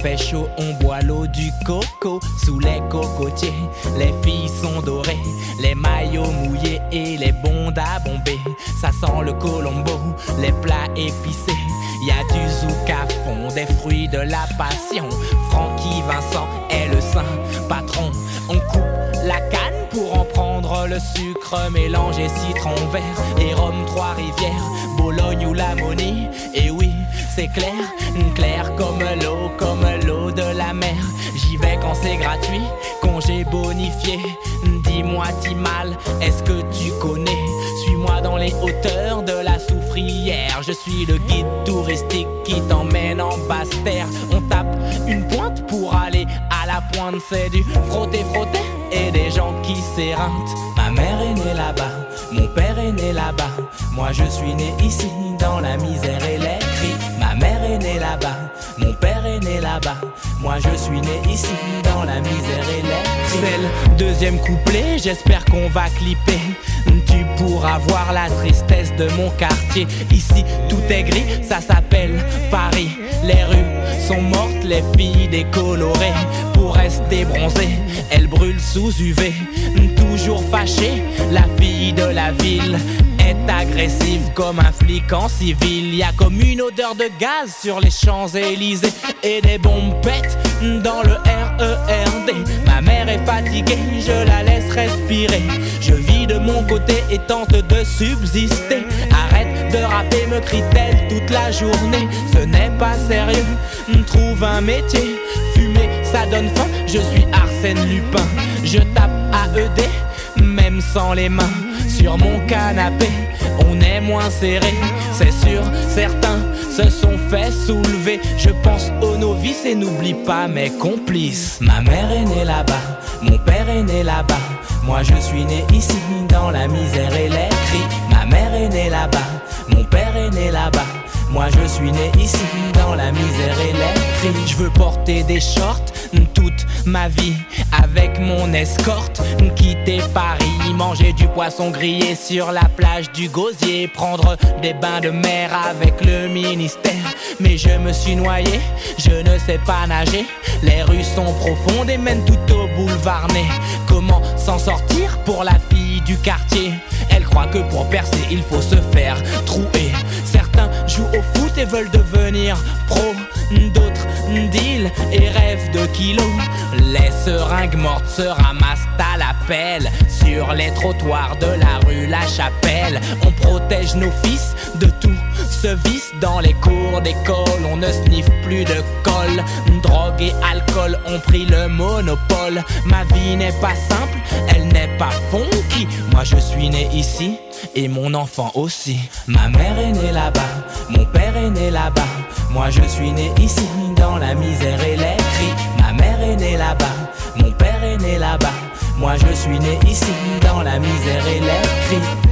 fait chaud, on boit l'eau du coco sous les cocotiers. Les filles sont dorées, les maillots mouillés et les bondes à bomber. Ça sent le colombo, les plats épicés. Y a du zouk à fond, des fruits de la passion. Francky Vincent est le saint patron. On coupe la canne pour en prendre le sucre, mélanger citron vert et rhum Trois-Rivières, Bologne ou la Monie. Et oui, c'est clair, clair comme l'eau, comme l'eau de la mer. J'y vais quand c'est gratuit, congé bonifié. Dis-moi, dis mal, est-ce que tu connais? Suis-moi dans les hauteurs de la soufrière. Je suis le guide touristique qui t'emmène en basse terre. On tape une pointe pour aller à la pointe, c'est du frotter, frotter et des gens qui s'éreintent. Ma mère est née là-bas, mon père est né là-bas. Moi je suis né ici dans la misère et les cris. Mère est née là-bas, mon père est né là-bas. Moi je suis né ici dans la misère et cris. C'est deuxième couplet, j'espère qu'on va clipper. Tu pourras voir la tristesse de mon quartier. Ici tout est gris, ça s'appelle Paris. Les rues sont mortes, les filles décolorées. Pour rester bronzées, elles brûlent sous UV. Toujours fâchée, la fille de la ville est agressive comme un flic en civil. Y a comme une odeur de gaz sur les Champs-Élysées et des bombes pètent dans le RERD. Ma mère est fatiguée, je la laisse respirer. Je vis de mon côté et tente de subsister. De rapper, me crie-t-elle toute la journée. Ce n'est pas sérieux, trouve un métier. Fumer, ça donne faim, je suis Arsène Lupin. Je tape AED, même sans les mains. Sur mon canapé, on est moins serré, c'est sûr, certains se sont fait soulever. Je pense aux novices et n'oublie pas mes complices. Ma mère est née là-bas, mon père est né là-bas. Moi je suis né ici dans la misère et les cris. Ma mère est née là-bas, mon père est né là-bas. Moi je suis né ici dans la misère et les cris. Je veux porter des shorts toute ma vie avec mon escorte. Quitter Paris, manger du poisson grillé sur la plage du Gosier, prendre des bains de mer avec le ministère. Mais je me suis noyé, je ne sais pas nager. Les rues sont profondes et mènent tout au boulevard né. Comment s'en sortir pour la fille du quartier Elle croit que pour percer il faut se faire trouer. Certains jouent au foot et veulent devenir pro. D'autres deal et rêvent de kilos. Les seringues mortes se ramassent à la pelle sur les trottoirs de la rue La Chapelle. On protège nos fils de tout ce vice dans les cours d'école. On ne sniffe plus de colle. Drogue et alcool ont pris le monopole. Ma vie n'est pas simple, elle n'est pas funky. Moi je suis né ici et mon enfant aussi. Ma mère est née là-bas, mon père est né là-bas. Moi je suis né ici dans la misère et les cris. Ma mère est née là-bas, mon père est né là-bas. Moi je suis né ici dans la misère et les cris.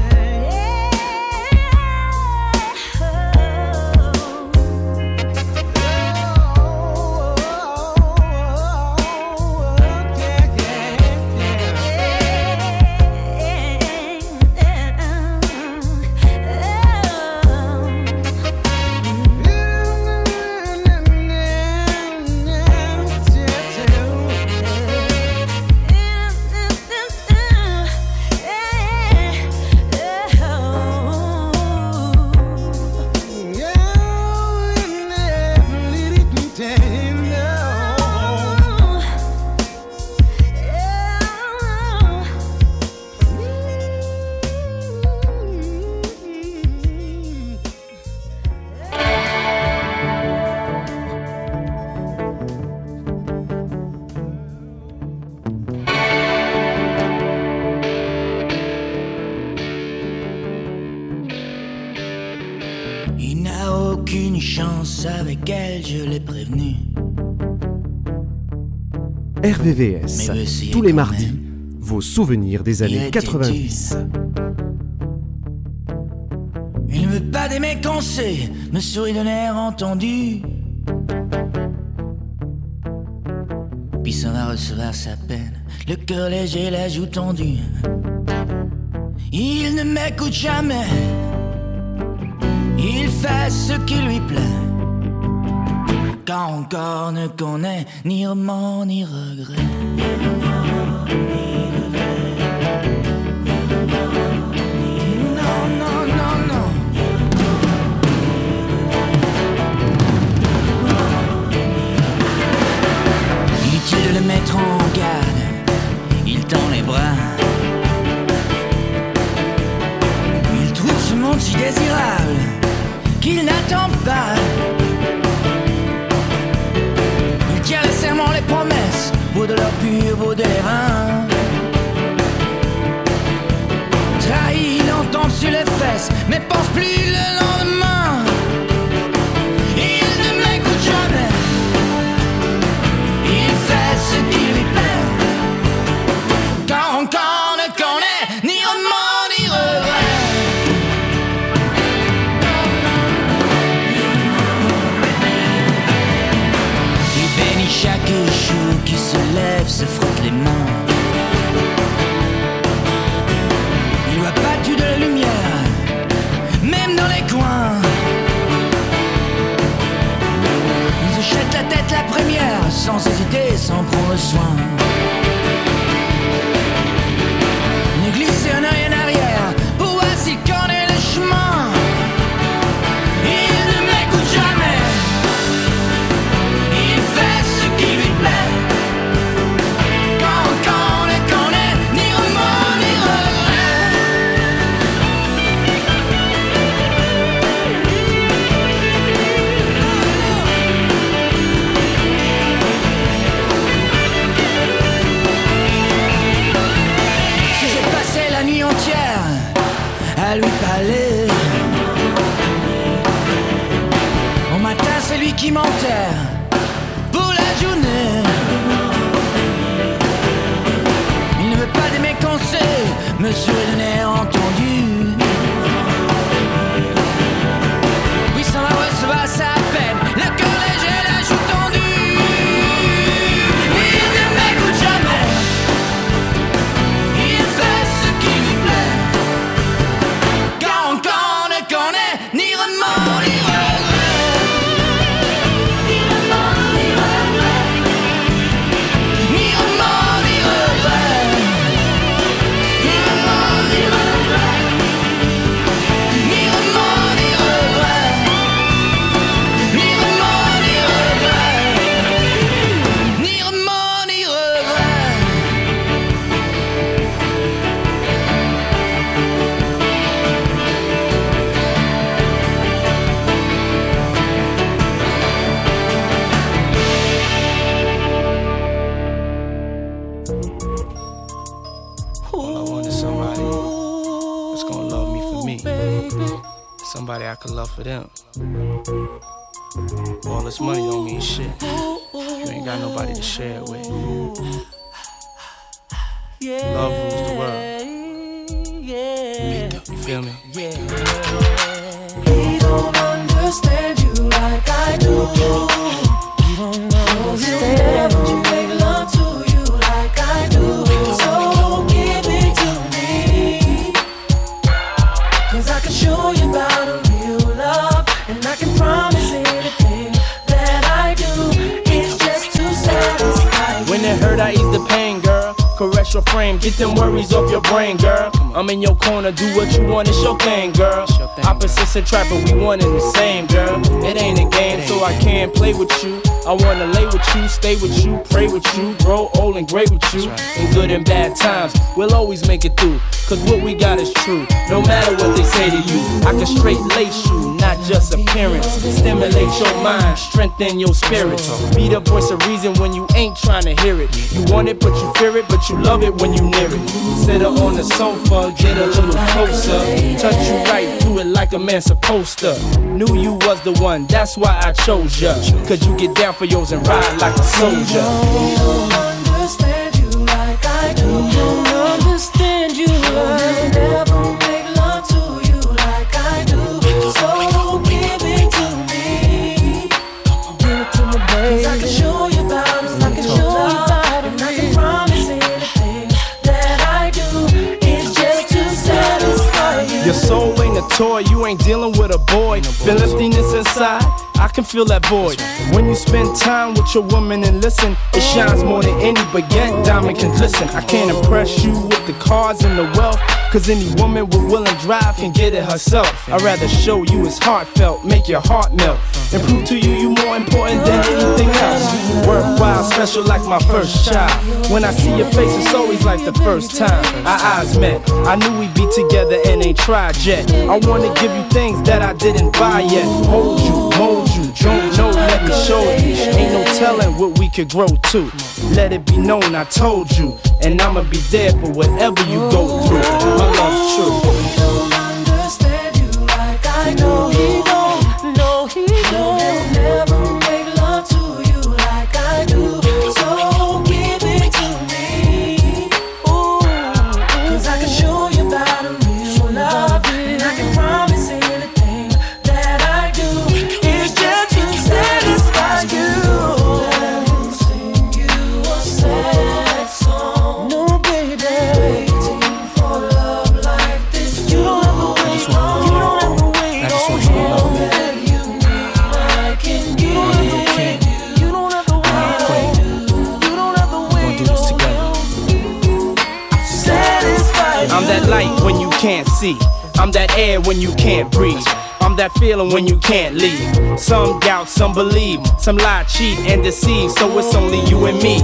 RVVS, tous les mardis, même. vos souvenirs des années était 90. Il ne veut pas des conseils, me sourit d'un air entendu. Puis s'en va recevoir sa peine, le cœur léger, la joue tendue. Il ne m'écoute jamais, il fait ce qui lui plaît. Car encore ne connaît ni remords ni regret. Non, non, non, non. Inutile de le mettre en garde, il tend les bras. Il trouve ce monde si désirable qu'il n'attend pas. Mais pense plus sans hésiter, sans prendre soin. Monsieur je and the stay with you, pray with you, grow old and great with you. In good and bad times, we'll always make it through. Cause what we got is true, no matter what they say to you. I can straight lace you, not just appearance. Stimulate your mind, strengthen your spirit. Be the voice of reason when you ain't trying to hear it. You want it, but you fear it, but you love it when you near it. Sit her on the sofa, get a little closer. Touch you right through it like a man supposed to. Knew you was the one, that's why I chose ya. Cause you get down for yours and ride like a soldier. don't understand you like I do. Understand you like never make love to you like I do. So give it to me. Give it to me, baby. I can show you. I can show you. And I can promise anything that I do. It's just to satisfy you. Your soul ain't a toy, you ain't dealing with a boy. Feel emptiness inside, I can feel that void. When you spend time with your woman and listen, it shines more than any baguette diamond can glisten. I can't impress you with the cars and the wealth, cause any woman with will and drive can get it herself. I'd rather show you it's heartfelt, make your heart melt, and prove to you you more important than anything else. Worthwhile, special like my first child. When I see your face, it's always like the first time our eyes met. I knew we'd be together and ain't tried yet. I wanna give you things that I didn't buy yet. Hold you, mold you, don't know, let me show you. Ain't no telling what we could grow to. Let it be known I told you, and I'ma be there for whatever you go through. My love's true. He don't understand you like I know he don't. No, he that feeling when you can't leave. Some doubt, some believe, some lie, cheat, and deceive. So it's only you and me.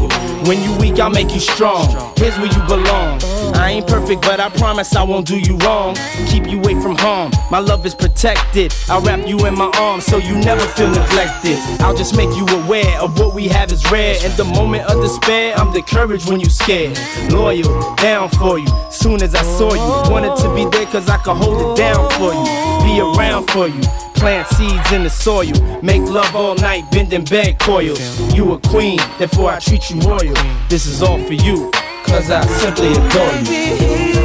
When you weak, I'll make you strong. Here's where you belong. I ain't perfect, but I promise I won't do you wrong. Keep you away from harm. My love is protected. I'll wrap you in my arms so you never feel neglected. I'll just make you aware of what we have is rare. In the moment of despair, I'm the courage when you scared. Loyal, down for you. Soon as I saw you, wanted to be there cause I could hold it down for you. Be around for you. Plant seeds in the soil. Make love all night, bending bed coils. You a queen, therefore I treat you royal. This is all for you, cause I simply adore you.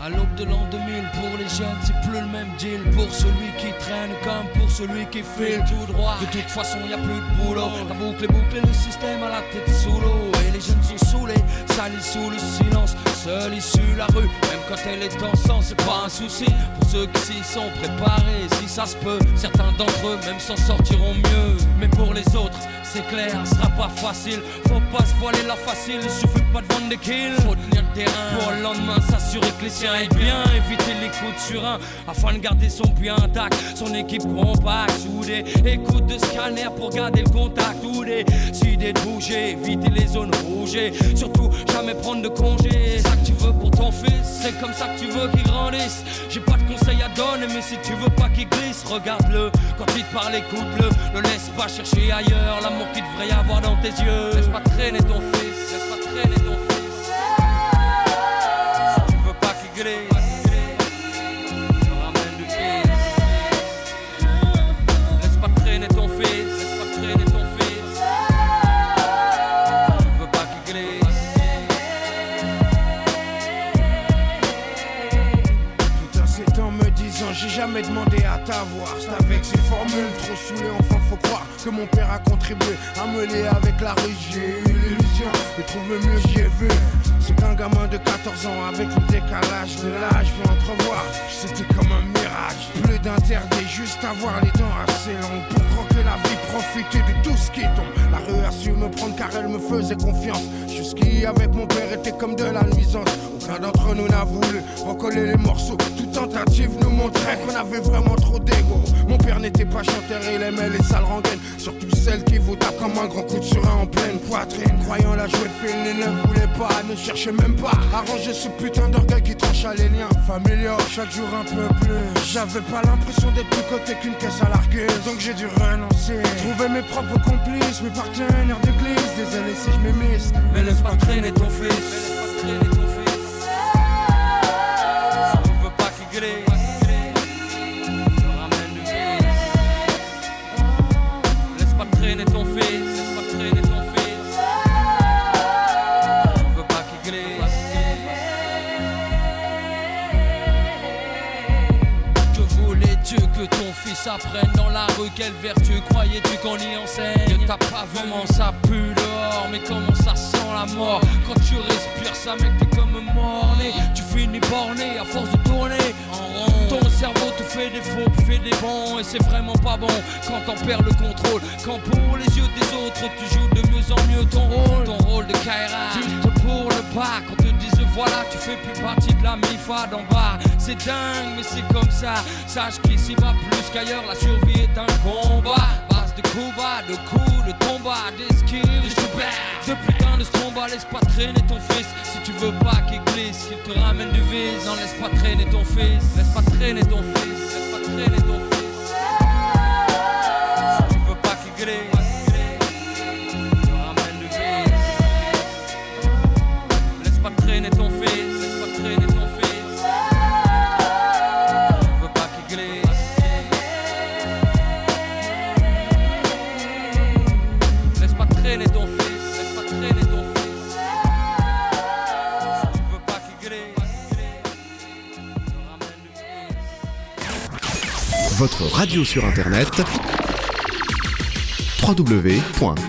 Aló de l'an 2000, pour les jeunes, c'est plus le même deal. Pour celui qui traîne comme pour celui qui file tout droit. De toute façon, y a plus de boulot. La boucle est bouclée, le système à la tête sous l'eau. Et les jeunes sont saoulés, salis sous le silence. Seule issue la rue, même quand elle est en sang, c'est pas un souci. Pour ceux qui s'y sont préparés, si ça se peut, certains d'entre eux même s'en sortiront mieux. Mais pour les autres, c'est clair, ce sera pas facile. Faut pas se voiler la facile, il suffit pas de vendre des kills. Faut tenir le terrain pour le lendemain s'assurer que les siens aient bien. Éviter les coups de surin afin de garder son bien intact. Son équipe compacte, soudée. Écoute de scanner pour garder le contact. Ou des idées de bouger, éviter les zones rouges. Surtout jamais prendre de congé. C'est ça que tu veux pour ton fils, c'est comme ça que tu veux qu'il grandisse. J'ai pas de conseils à donner, mais si tu veux pas qu'il glisse, regarde-le. Quand il te parle, écoute-le. Ne laisse pas chercher ailleurs l'amour qu'il devrait y avoir dans tes yeux. Laisse pas traîner ton fils, C'est avec ces formules trop saoulées enfin faut croire que mon père a contribué à me lier avec la rue. J'ai eu l'illusion de trouver mieux j'y ai vu. C'est qu'un gamin de 14 ans avec le décalage de l'âge. Peut entrevoir C'était comme un mirage. Plus d'interdit juste avoir les dents assez longues Pour croquer la vie profiter de tout ce qui tombe La rue a su me prendre car elle me faisait confiance Jusqu'ici avec mon père était comme de la nuisance aucun d'entre nous n'a voulu recoller les morceaux. Toute tentative nous montrait qu'on avait vraiment trop d'ego. Mon père n'était pas chanteur, il aimait les sales rengaines. Surtout celles qui vous tapent comme un grand coup de surin en pleine poitrine. Croyant la jouer fine, il ne voulait pas, ne cherchait même pas à ranger ce putain d'orgueil qui trancha les liens familiaux. Chaque jour un peu plus. J'avais pas l'impression d'être plus côté qu'une caisse à larguer. Donc j'ai dû renoncer. Trouver mes propres complices, mes partenaires glisse, désolé si je m'émisse. Mais laisse pas traîner ton fils. Apprenne dans la rue Quelle vertu croyais-tu qu'on y enseigne? T'as pas vraiment ça pue dehors Mais comment ça sent Quand tu respires ça mec t'es comme morné. Tu finis borné à force de tourner en rond. Ton cerveau te fait des faux fait des bons Et c'est vraiment pas bon. Quand t'en perds le contrôle Quand pour les yeux des autres tu joues de mieux en mieux ton rôle. Ton rôle de Kaira. Juste pour le pas Quand te disent voilà tu fais plus partie de la MIFA d'en bas. C'est dingue mais c'est comme ça. Sache qu'ici va plus qu'ailleurs La survie est un combat de coups bas, de coups, de tombats D'esquives, de super. De putain de stromba Laisse pas traîner ton fils. Si tu veux pas qu'il glisse Qu'il te ramène du vice. Non laisse pas traîner ton fils. Laisse pas traîner ton fils. Laisse pas traîner ton fils. Si tu veux pas qu'il glisse Votre radio sur Internet www.rdvs.fr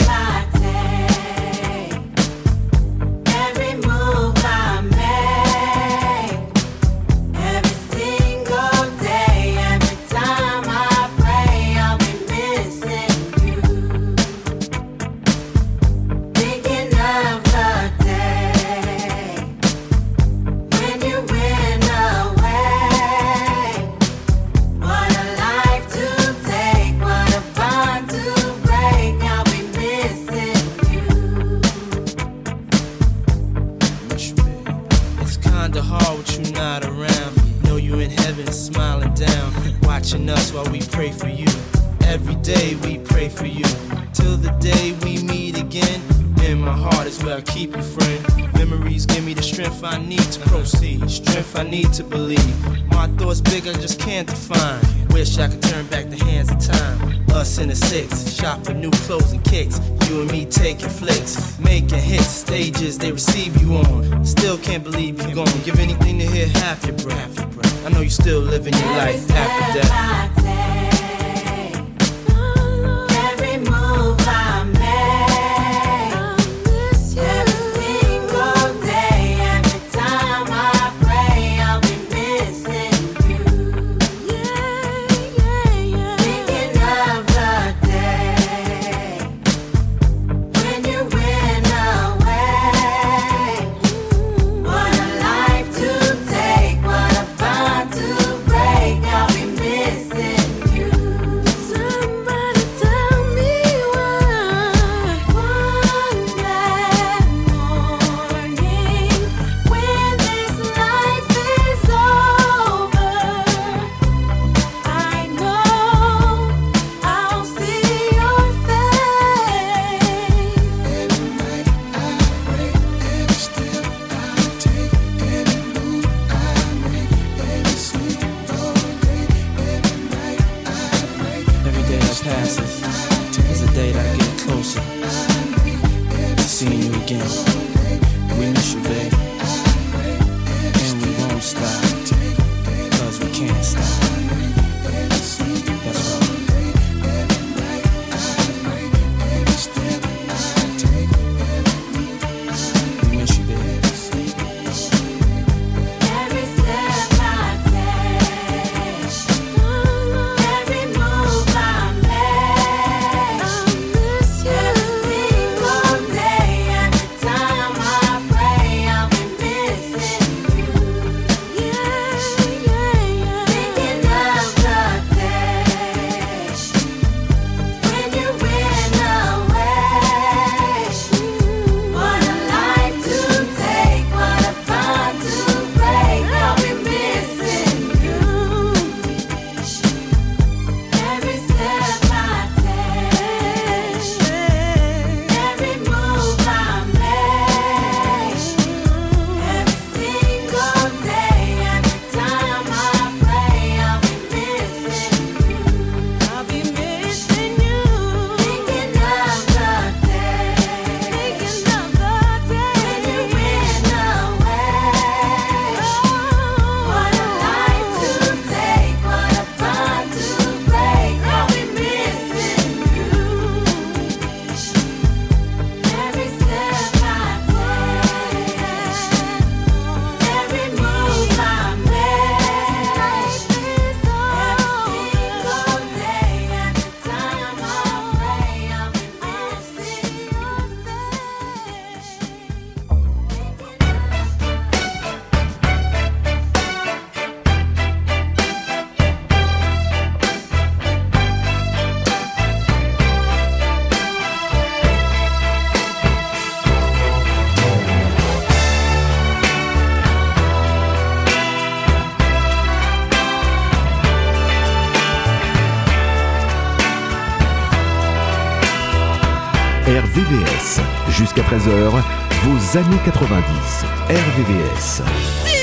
Kinda hard with you not around. Know you in heaven smiling down, watching us while we pray for you. Every day we pray for you. Till the day we meet again. In my heart is where I keep you, friend. Memories give me the strength I need to proceed. Strength I need to believe. My thoughts big, I just can't define. Wish I could turn back the hands of time. Us in the six, shop for new clothes and kicks. You and me taking flicks, making hits, stages they receive you on. Still can't believe you're gone. Give anything to hear half your breath. I know you still living your life after death. Jusqu'à 13h, vos années 90. RVVS.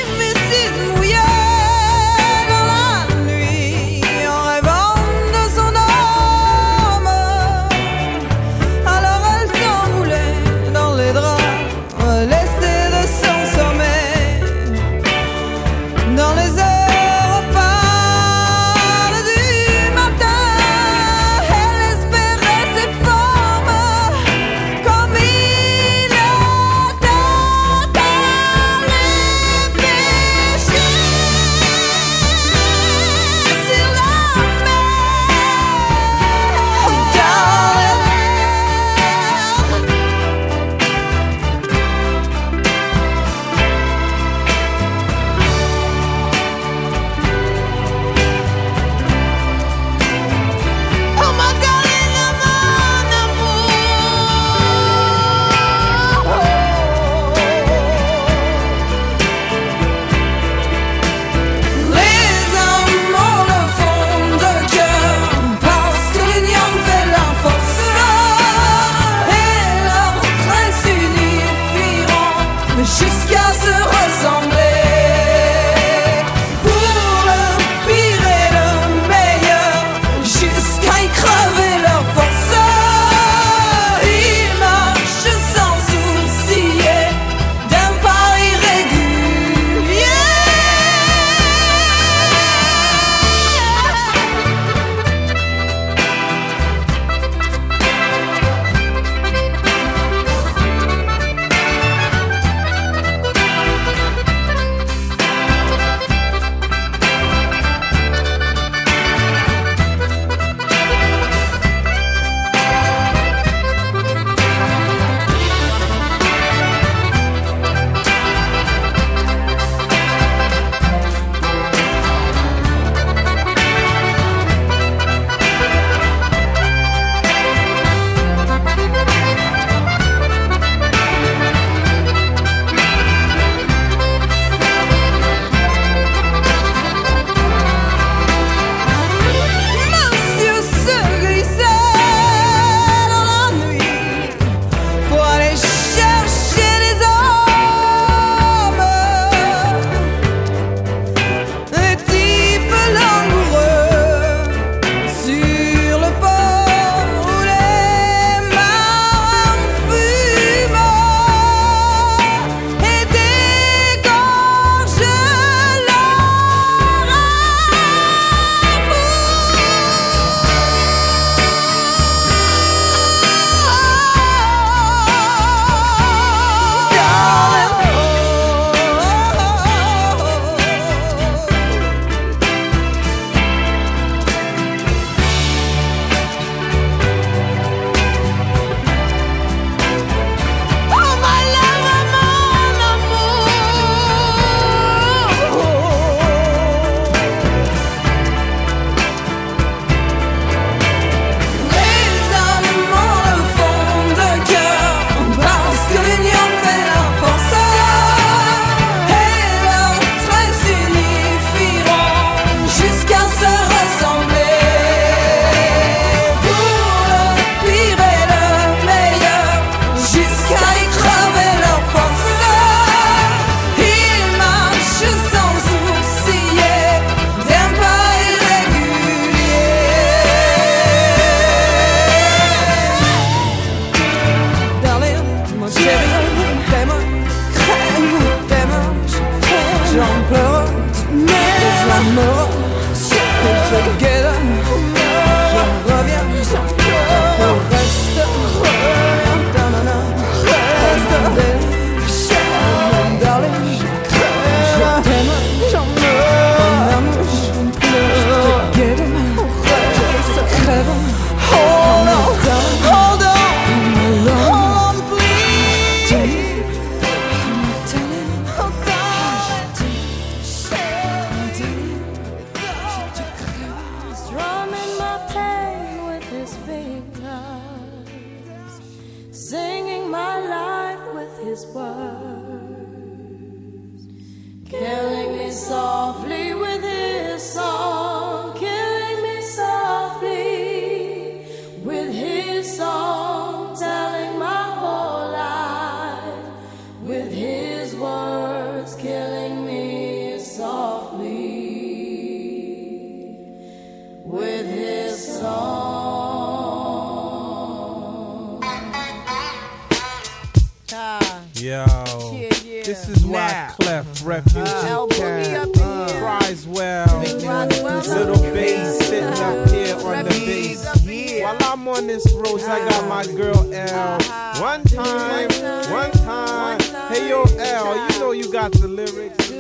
Ah. Yo. Yeah, yeah. This is why nah. Clef, Refugee uh, Cat, uh, Criswell, Little Bass sitting up uh-huh. here on the bass. While I'm on this road, I got my uh-huh. girl L. Uh-huh. One time, one time. Hey, yo, L, you know you got the lyrics.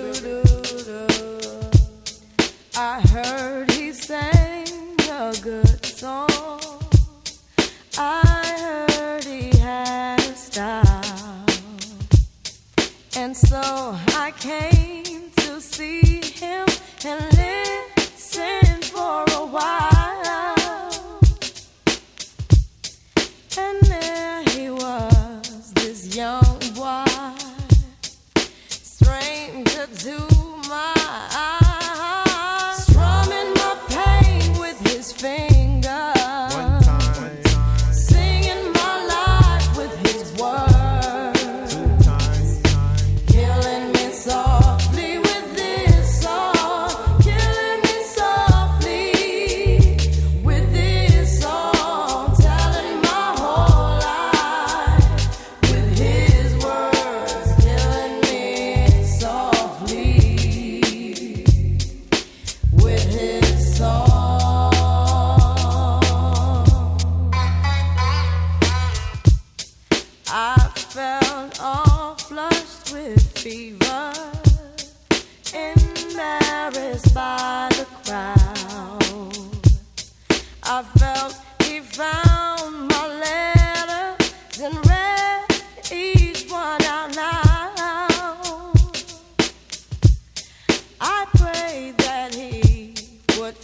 I heard he sang a good song. I so I came to see him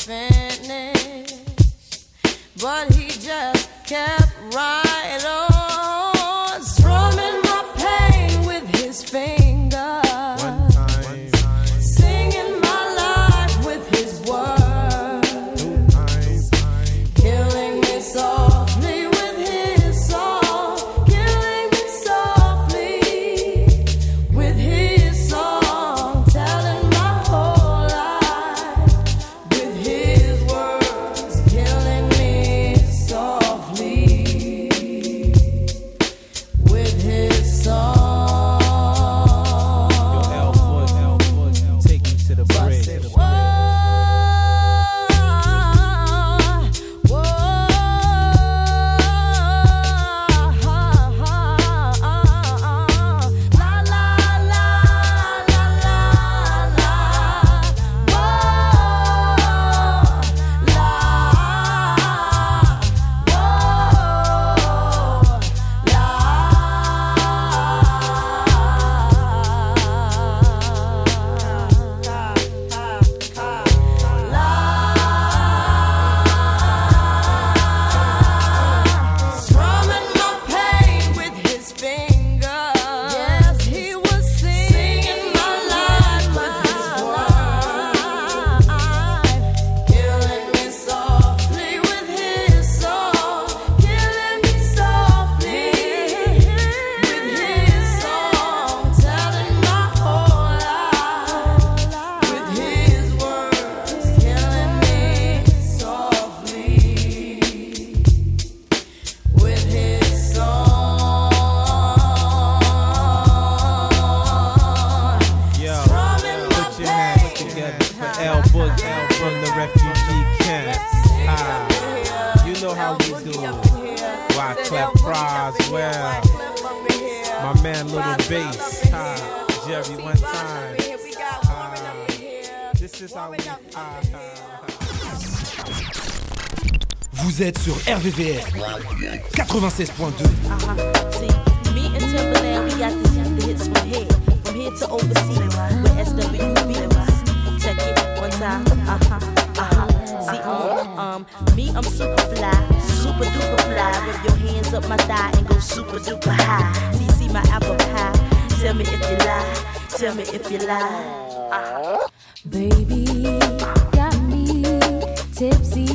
finish, but he just kept running. Vous êtes sur RVVS 96.2. Um, me, I'm super fly, super duper fly. With your hands up my thigh and go super duper high. Do you see my apple pie? Tell me if you lie. Tell me if you lie. Uh -huh. Baby, got me tipsy.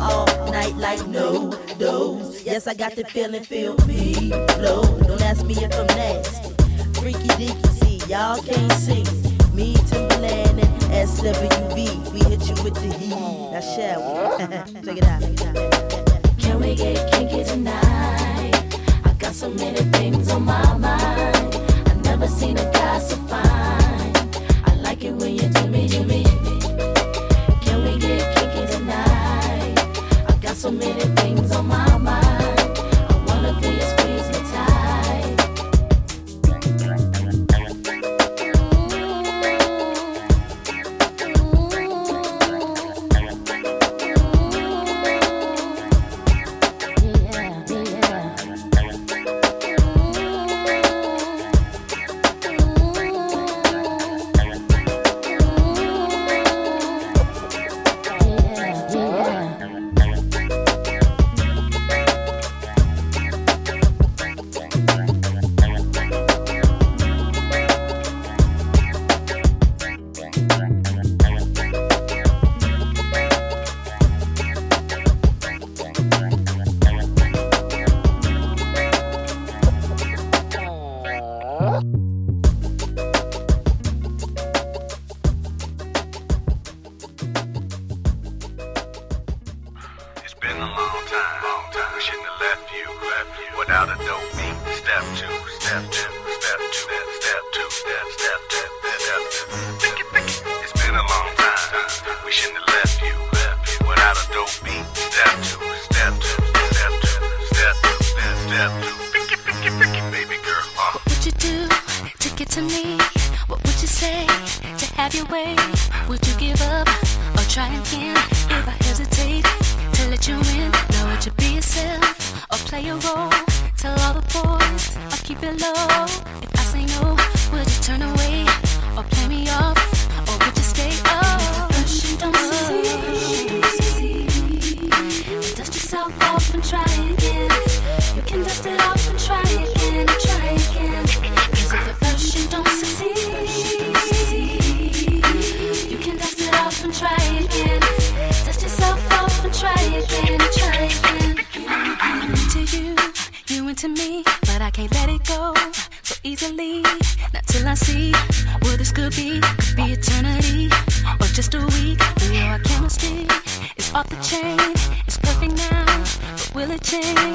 all night like no dose. Yes, I got the feeling, feel me low. Don't ask me if I'm nasty. Freaky deaky, see, y'all can't see. Me to plan and SWV. We hit you with the heat. Now shall we? Check it out. Can we get kinky tonight? I got so many things on my mind. I never seen a guy so fine. I like it when you do me, do me. so many things on my mind. to me, what would you say to have your way? Would you give up or try again if I hesitate to let you in? Now would you be yourself or play a role? Tell all the boys I'll keep it low. If I say no, would you turn away or play me off or would you stay? up? don't. Dust yourself off and try it. Not till I see what this could be. Could be eternity or just a week. We know our chemistry is off the chain. It's perfect now, but will it change?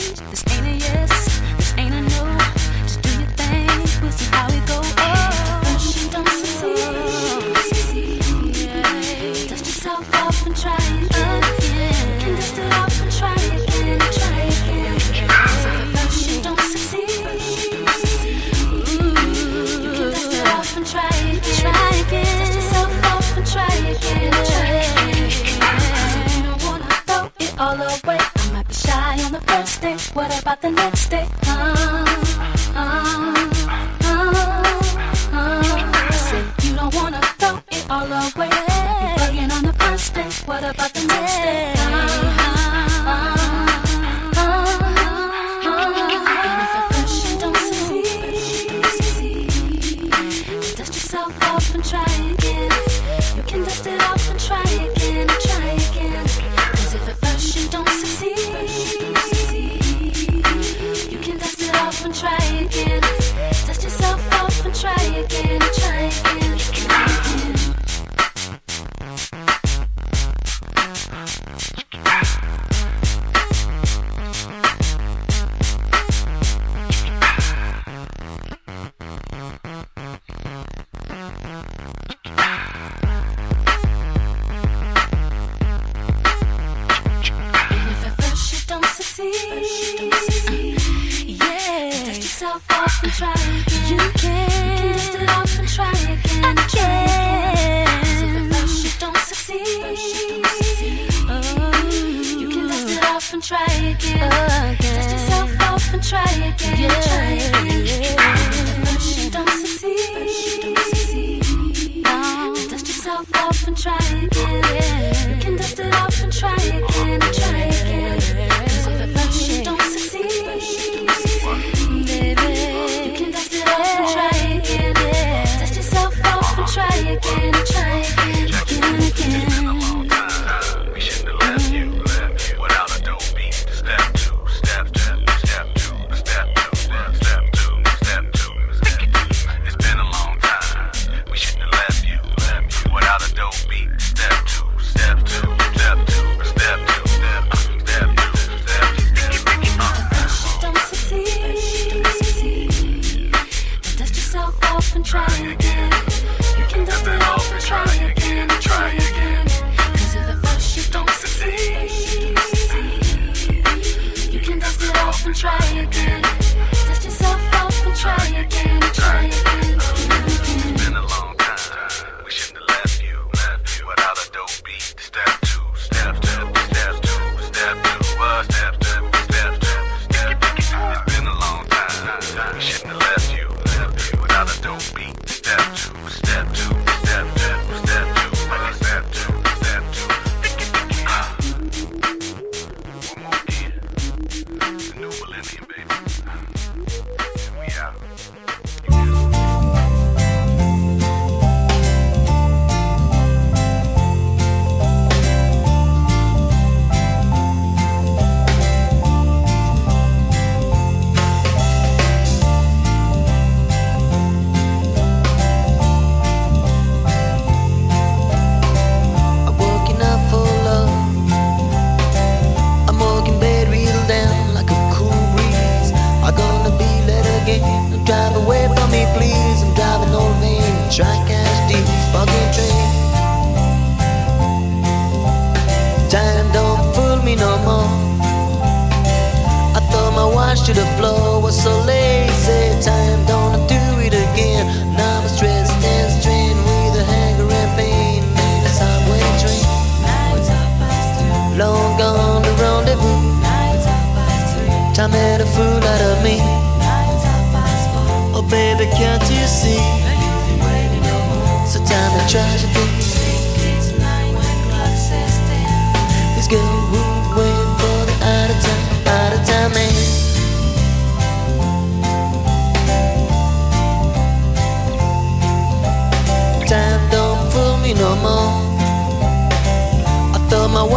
try again.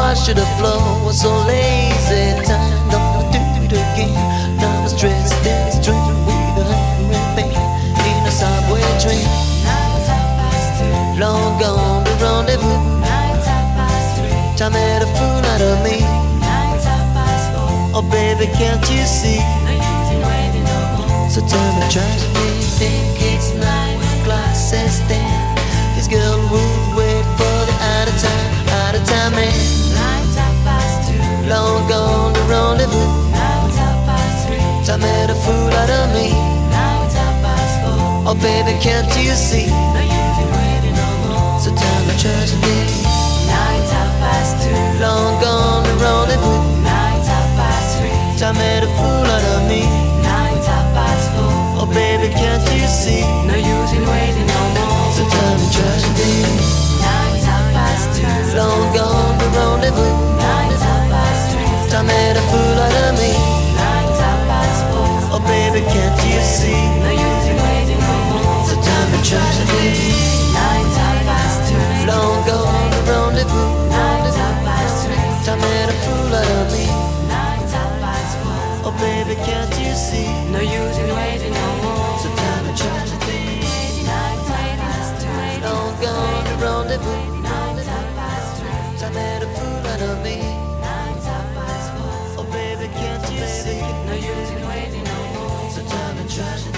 wash the floor was so lazy. Time don't do it again. Now I'm stressed and strained with a hungry pain in a subway train. Long gone the rendezvous. Time had a fool out of me. Oh baby, can't you see? So turn the try think it's nine o'clock, says made a fool out of me. Now it's half past four. Oh, baby, can't you see? No, use in waiting no more. So tell the tragedy. Now it's half past two. Long gone the rendezvous. Now it's half past three. Time made a fool out of me. Now it's half past four. Oh, baby, can't you see? No use in waiting no more. So tell the tragedy. Now it's half past two. Long baby, can't you see? No use in waiting for more. So time and tragedy. Nine time past two. Long gone the rendezvous. Nine time past two. Time made a fool out of me. Nine time past four. Oh baby, can't you see? No use in waiting no more. So time and tragedy. Nine time past two. Long gone the rendezvous. Nine time past two. Time made a fool out of me. treasure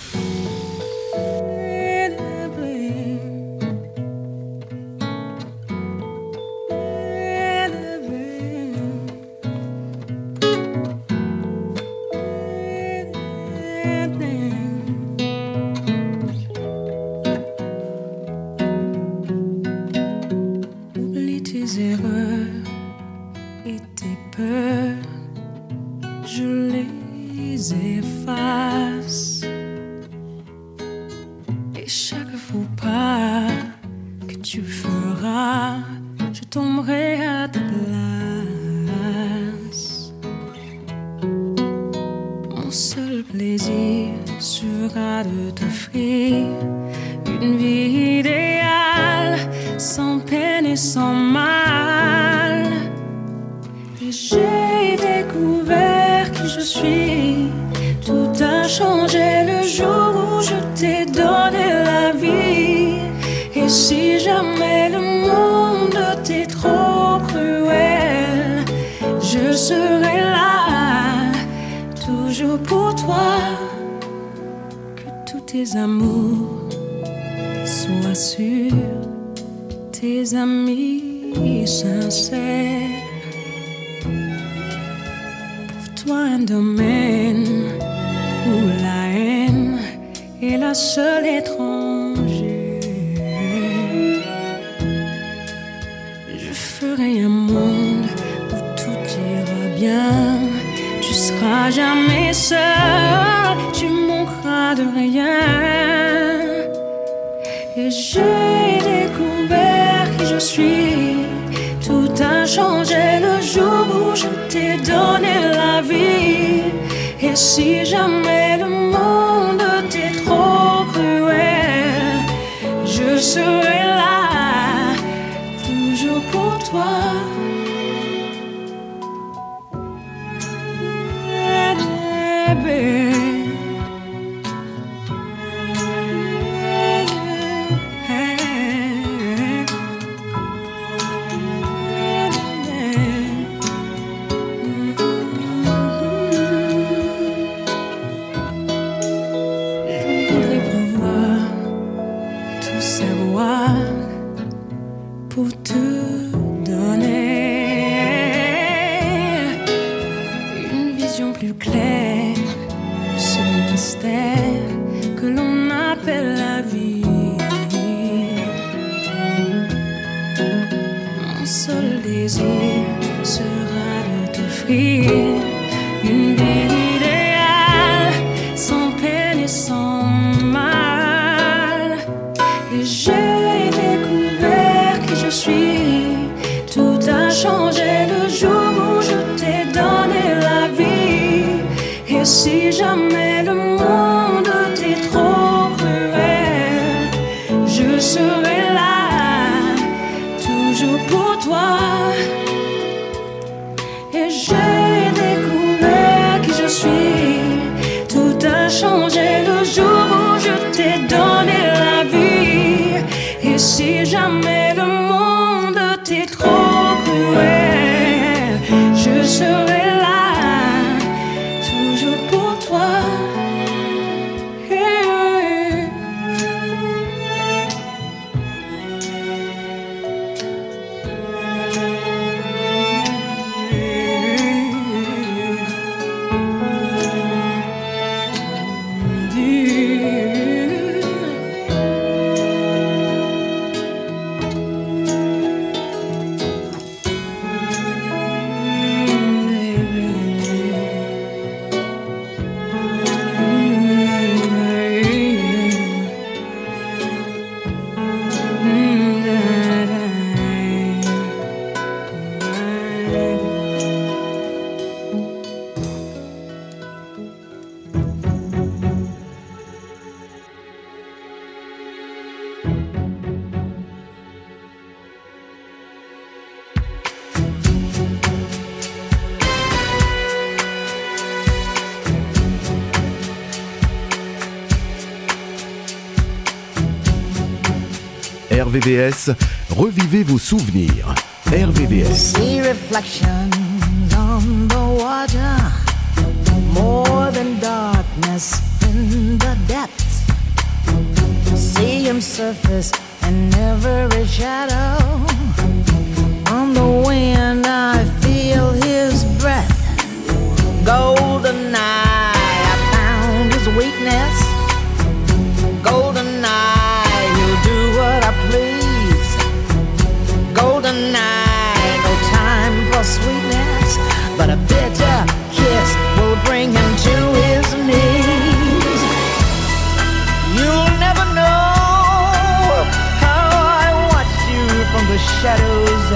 Une vie idéale, sans peine et sans mal. Et j'ai découvert qui je suis. Tout a changé le jour où je t'ai donné la vie. Et si jamais le monde t'est trop cruel, je serai là, toujours pour toi. Que tous tes amours sûr, tes amis sincères. Pour toi, un domaine où la haine est la seule étrangère. Je ferai un monde où tout ira bien. Tu seras jamais seul, tu manqueras de rien. J'ai découvert qui je suis. Tout a changé le jour où je t'ai donné la vie. Et si jamais le monde t'est trop cruel, je serai là, toujours pour toi. RVVS, revivez vos souvenirs. RVVS. See reflections on the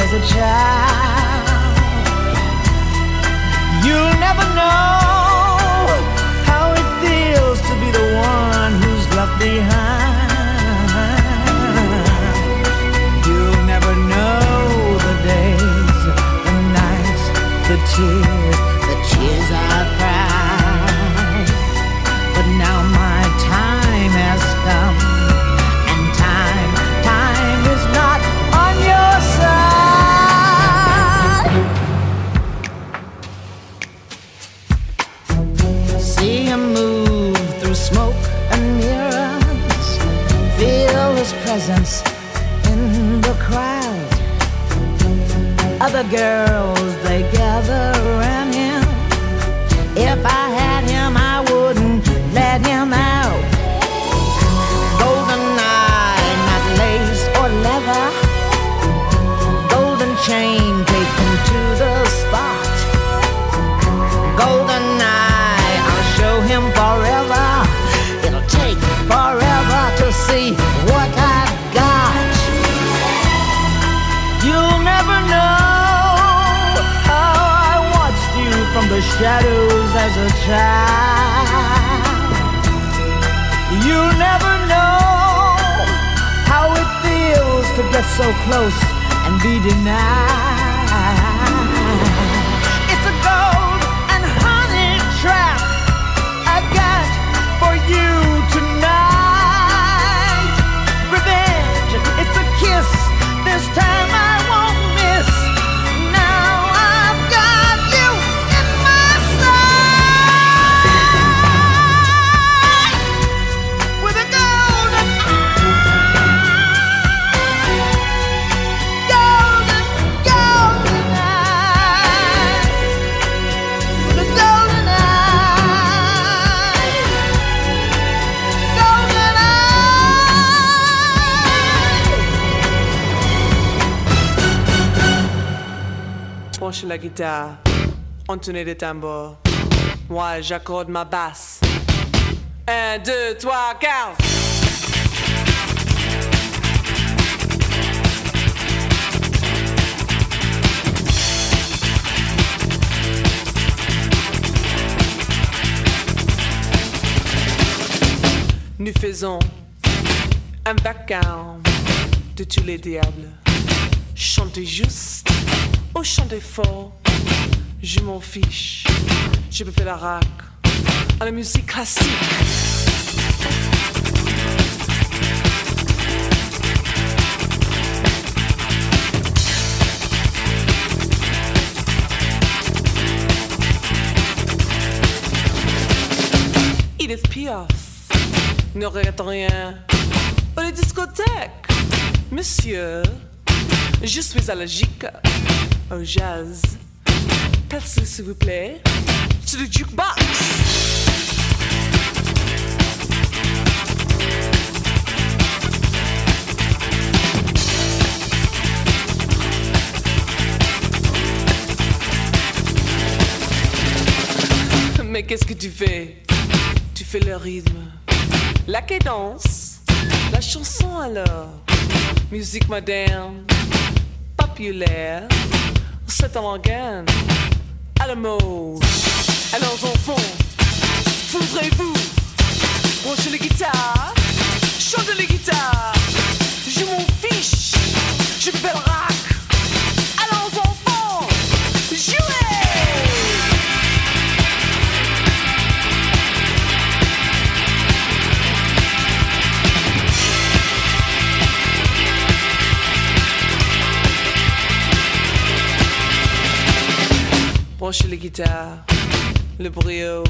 as a child. You'll never know how it feels to be the one who's left behind. You'll never know the days, the nights, the tears, the tears I've presence in the crowd. Other girls, they gather around him. If I had shadows as a child. You'll never know how it feels to get so close and be denied. La guitare, entonner les tambours. Moi, j'accorde ma basse. Un, deux, trois, quatre. Nous faisons un vacarme de tous les diables. Chantez juste ou chantez fort, je m'en fiche. Je peux faire la rac à la musique classique. Edith Piaf ne regrette rien. Aux discothèques, monsieur, je suis allergique au jazz. Passez s'il vous plaît sur le jukebox. Mais qu'est-ce que tu fais? Tu fais le rythme, la cadence, la chanson alors. Musique moderne, populaire, c'est un organe à la mode. Alors enfants, fouvrez-vous, branchez les guitares, chantez les guitares. Je m'en fiche, je fais le branchez les guitares, le brio.